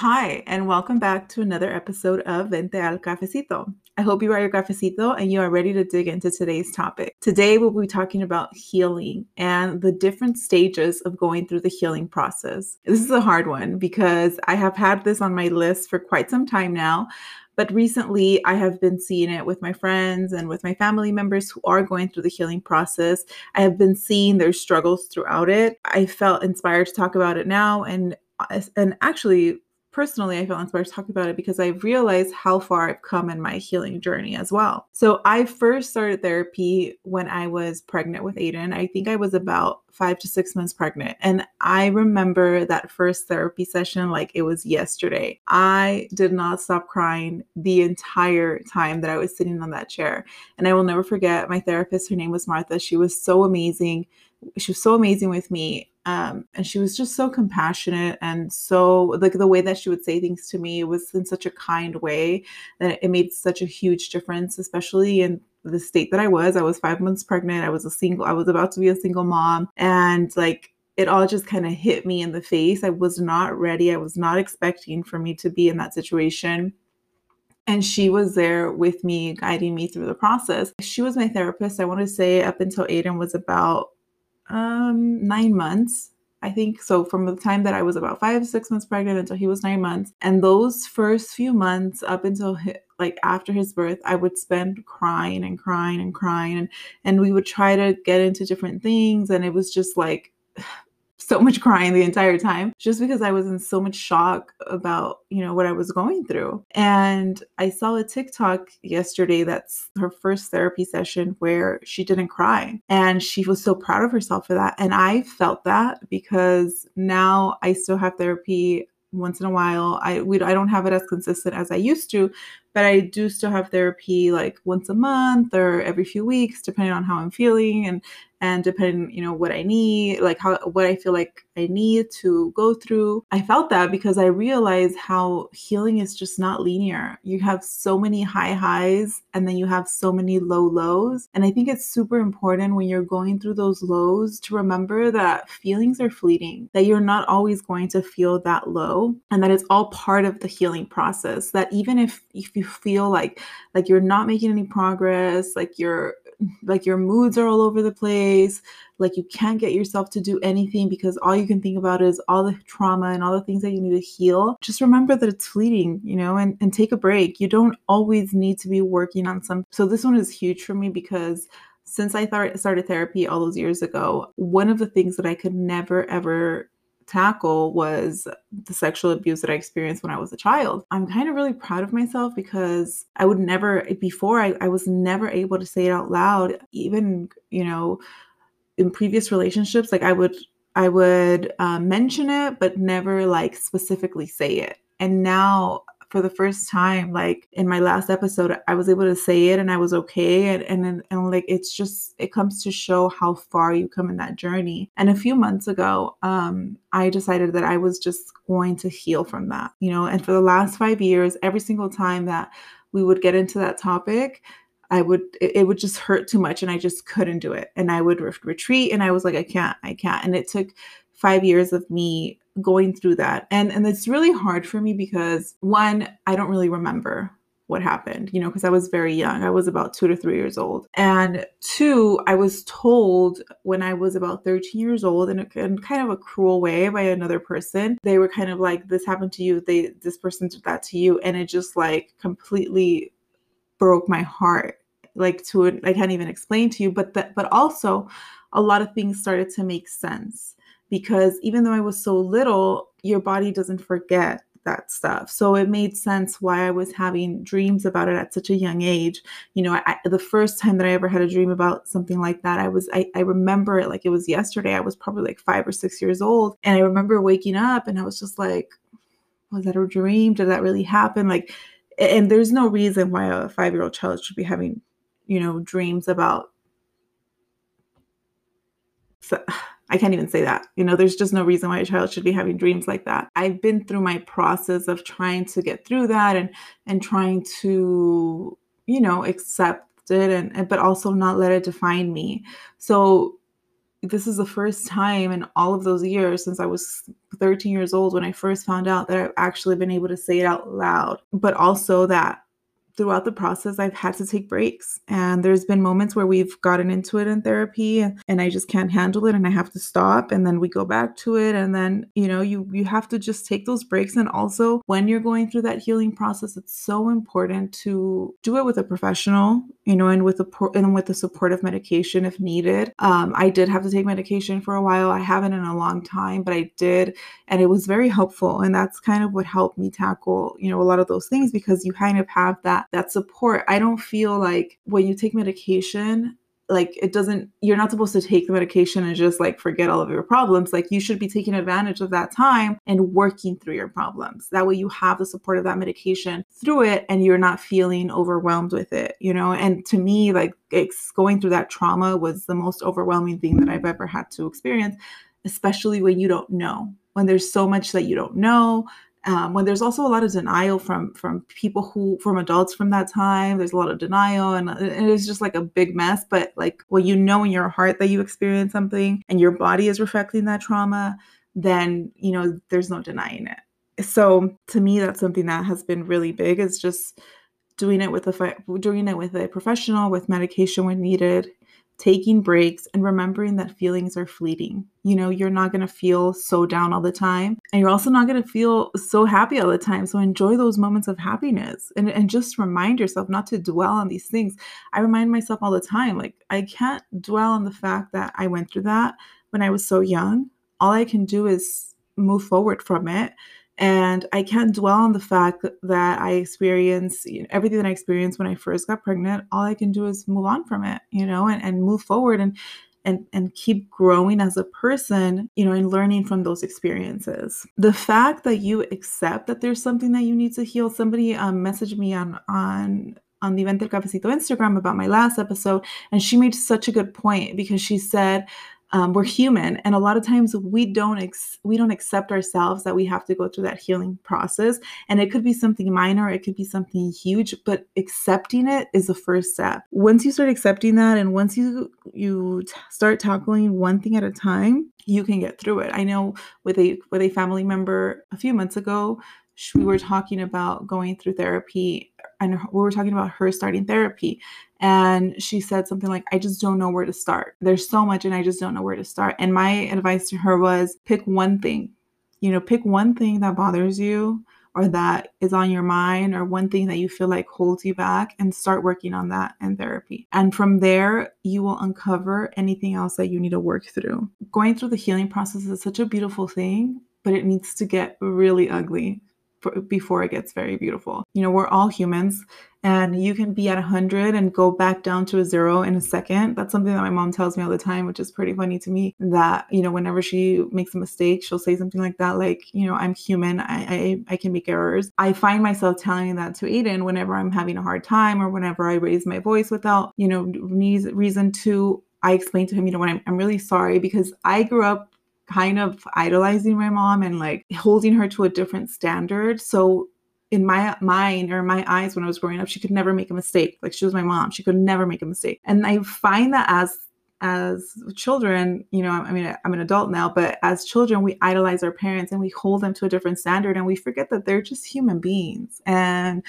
Hi, and welcome back to another episode of Vente al Cafecito. I hope you are your cafecito and you are ready to dig into today's topic. Today, we'll be talking about healing and the different stages of going through the healing process. This is a hard one because I have had this on my list for quite some time now. But recently, I have been seeing it with my friends and with my family members who are going through the healing process. I have been seeing their struggles throughout it. I felt inspired to talk about it now and uh, and actually personally, I felt inspired to talk about it because I realized how far I've come in my healing journey as well. So, I first started therapy when I was pregnant with Aiden. I think I was about five to six months pregnant. And I remember that first therapy session like it was yesterday. I did not stop crying the entire time that I was sitting on that chair. And I will never forget my therapist. Her name was Martha. She was so amazing. She was so amazing with me um, and she was just so compassionate and so like the way that she would say things to me was in such a kind way that it made such a huge difference especially in the state that i was. I was five months pregnant. I was a single i was about to be a single mom. And like it all just kind of hit me in the face. I was not ready. I was not expecting for me to be in that situation. And she was there with me guiding me through the process. She was my therapist i want to say up until aiden was about um, nine months. I think so from the time that I was about five, six months pregnant until he was nine months. And those first few months up until like after his birth, I would spend crying and crying and crying. And, and we would try to get into different things. And it was just like, so much crying the entire time just because I was in so much shock about, you know, what I was going through. And I saw a TikTok yesterday that's her first therapy session where she didn't cry and she was so proud of herself for that. And I felt that because now I still have therapy once in a while. I we I don't have it as consistent as I used to, but I do still have therapy like once a month or every few weeks, depending on how I'm feeling and and depending, you know, what I need, like how what I feel like I need to go through. I felt that because I realized how healing is just not linear. You have so many high highs and then you have so many low lows. And I think it's super important when you're going through those lows to remember that feelings are fleeting, that you're not always going to feel that low and that it's all part of the healing process. That even if if you feel like like you're not making any progress, like you're like your moods are all over the place, like you can't get yourself to do anything because all you can think about is all the trauma and all the things that you need to heal. Just remember that it's fleeting, you know, and, and take a break. You don't always need to be working on some. So this one is huge for me because since I th- started therapy all those years ago, one of the things that I could never ever tackle was the sexual abuse that I experienced when I was a child. I'm kind of really proud of myself because I would never, before, I, I was never able to say it out loud, even, you know, in previous relationships. Like I would, I would uh, mention it, but never like specifically say it. And now for the first time like in my last episode i was able to say it and i was okay and and, and, and like it's just it comes to show how far you come in that journey. And a few months ago um i decided that i was just going to heal from that you know? And for the last five years every single time that we would get into that topic I would it, would just hurt too much and I just couldn't do it. And I would re- retreat and I was like I can't I can't. And it took 5 years of me going through that. And and it's really hard for me because one, I don't really remember what happened, you know, because I was very young. I was about 2 to 3 years old. And two, I was told when I was about 13 years old in, a, in kind of a cruel way by another person. They were kind of like this happened to you, they this person did that to you and it just like completely broke my heart like to i can't even explain to you but that but also a lot of things started to make sense because even though I was so little, your body doesn't forget that stuff. So it made sense why I was having dreams about it at such a young age. You know, I, the first time that I ever had a dream about something like that, I was, I, I remember it like it was yesterday. I was probably like five or six years old. And I remember waking up and I was just like, was that a dream? Did that really happen? Like, and there's no reason why a five year old child should be having, you know, dreams about. So, I can't even say that. You know, there's just no reason why a child should be having dreams like that. I've been through my process of trying to get through that and and trying to, you know, accept it and, and but also not let it define me. So this is the first time in all of those years since I was 13 years old when I first found out that I've actually been able to say it out loud, but also that throughout the process, I've had to take breaks. And there's been moments where we've gotten into it in therapy and, I just can't handle it and I have to stop and then we go back to it. And then, you know, you you have to just take those breaks. And also when you're going through that healing process, it's so important to do it with a professional, you know, and with a and with the supportive medication if needed. Um, I did have to take medication for a while. I haven't in a long time, but I did, and it was very helpful. And that's kind of what helped me tackle, you know, a lot of those things because you kind of have that that support. I don't feel like when you take medication, like it doesn't you're not supposed to take the medication and just like forget all of your problems. Like you should be taking advantage of that time and working through your problems. That way you have the support of that medication through it and you're not feeling overwhelmed with it you know? And to me like it's going through that trauma was the most overwhelming thing that i've ever had to experience especially when you don't know. When there's so much that you don't know um, when there's also a lot of denial from from people who from adults from that time there's a lot of denial and it is just like a big mess but like when you know in your heart that you experienced something and your body is reflecting that trauma then you know there's no denying it. So to me that's something that has been really big is just doing it with a doing it with a professional with medication when needed taking breaks and remembering that feelings are fleeting. You know, you're not going to feel so down all the time, and you're also not going to feel so happy all the time. So enjoy those moments of happiness and, and just remind yourself not to dwell on these things. I remind myself all the time, like, I can't dwell on the fact that I went through that when I was so young. All I can do is move forward from it and I can't dwell on the fact that I experience you know, everything that I experienced when I first got pregnant. All I can do is move on from it, you know, and, and move forward and and and keep growing as a person, you know, and learning from those experiences. The fact that you accept that there's something that you need to heal. Somebody um, messaged me on on on the Vente el Cafecito Instagram about my last episode, and she made such a good point because she said um, we're human. And a lot of times we don't ex- we don't accept ourselves that we have to go through that healing process. And it could be something minor it could be something huge but accepting it is the first step. Once you start accepting that and once you you t- start tackling one thing at a time you can get through it. I know with a with a family member a few months ago we were talking about going through therapy and we were talking about her starting therapy and she said something like i just don't know where to start there's so much and i just don't know where to start and my advice to her was pick one thing you know pick one thing that bothers you or that is on your mind or one thing that you feel like holds you back and start working on that in therapy. And from there, you will uncover anything else that you need to work through. Going through the healing process is such a beautiful thing, but it needs to get really ugly before it gets very beautiful. You know, we're all humans and you can be at 100 and go back down to a zero in a second. That's something that my mom tells me all the time, which is pretty funny to me. That, you know, whenever she makes a mistake, she'll say something like that, like, you know, I'm human, I, I, I can make errors. I find myself telling that to Aiden whenever I'm having a hard time or whenever I raise my voice without, you know, reason to. I explain to him, you know, when I'm, I'm really sorry because I grew up kind of idolizing my mom and like holding her to a different standard. So in my mind or my eyes when I was growing up, she could never make a mistake. Like she was my mom. She could never make a mistake. And I find that as as children, you know, I mean, I'm an adult now, but as children, we idolize our parents and we hold them to a different standard and we forget that they're just human beings. And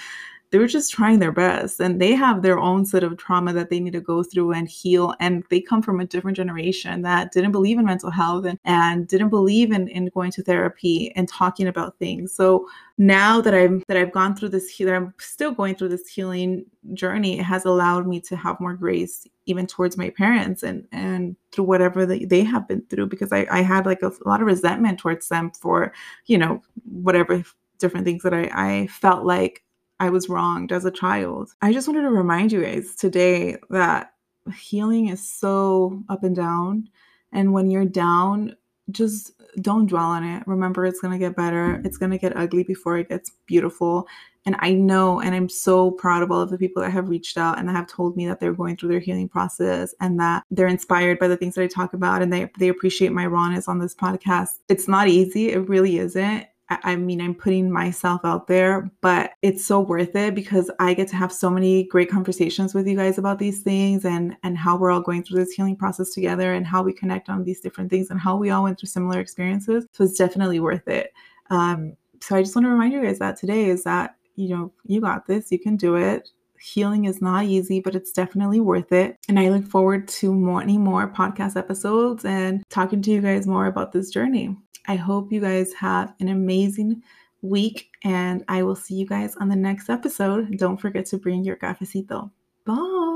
they were just trying their best and they have their own set of trauma that they need to go through and heal and they come from a different generation that didn't believe in mental health and, and didn't believe in, in going to therapy and talking about things. So now that i'm that i've gone through this that i'm still going through this healing journey it has allowed me to have more grace even towards my parents and and through whatever they, they have been through because I, I had like a, a lot of resentment towards them for you know whatever different things that I, I felt like I was wronged as a child. I just wanted to remind you guys today that healing is so up and down. And when you're down, just don't dwell on it. Remember, it's going to get better. It's going to get ugly before it gets beautiful. And I know, and I'm so proud of all of the people that have reached out and that have told me that they're going through their healing process and that they're inspired by the things that I talk about and they, they appreciate my rawness on this podcast. It's not easy. It really isn't. I mean, I'm putting myself out there, but it's so worth it because I get to have so many great conversations with you guys about these things and and how we're all going through this healing process together and how we connect on these different things and how we all went through similar experiences. So it's definitely worth it. Um, so I just want to remind you guys that today is that you know you got this, you can do it healing is not easy, but it's definitely worth it. And I look forward to many more podcast episodes and talking to you guys more about this journey. I hope you guys have an amazing week and I will see you guys on the next episode. Don't forget to bring your cafecito. Bye.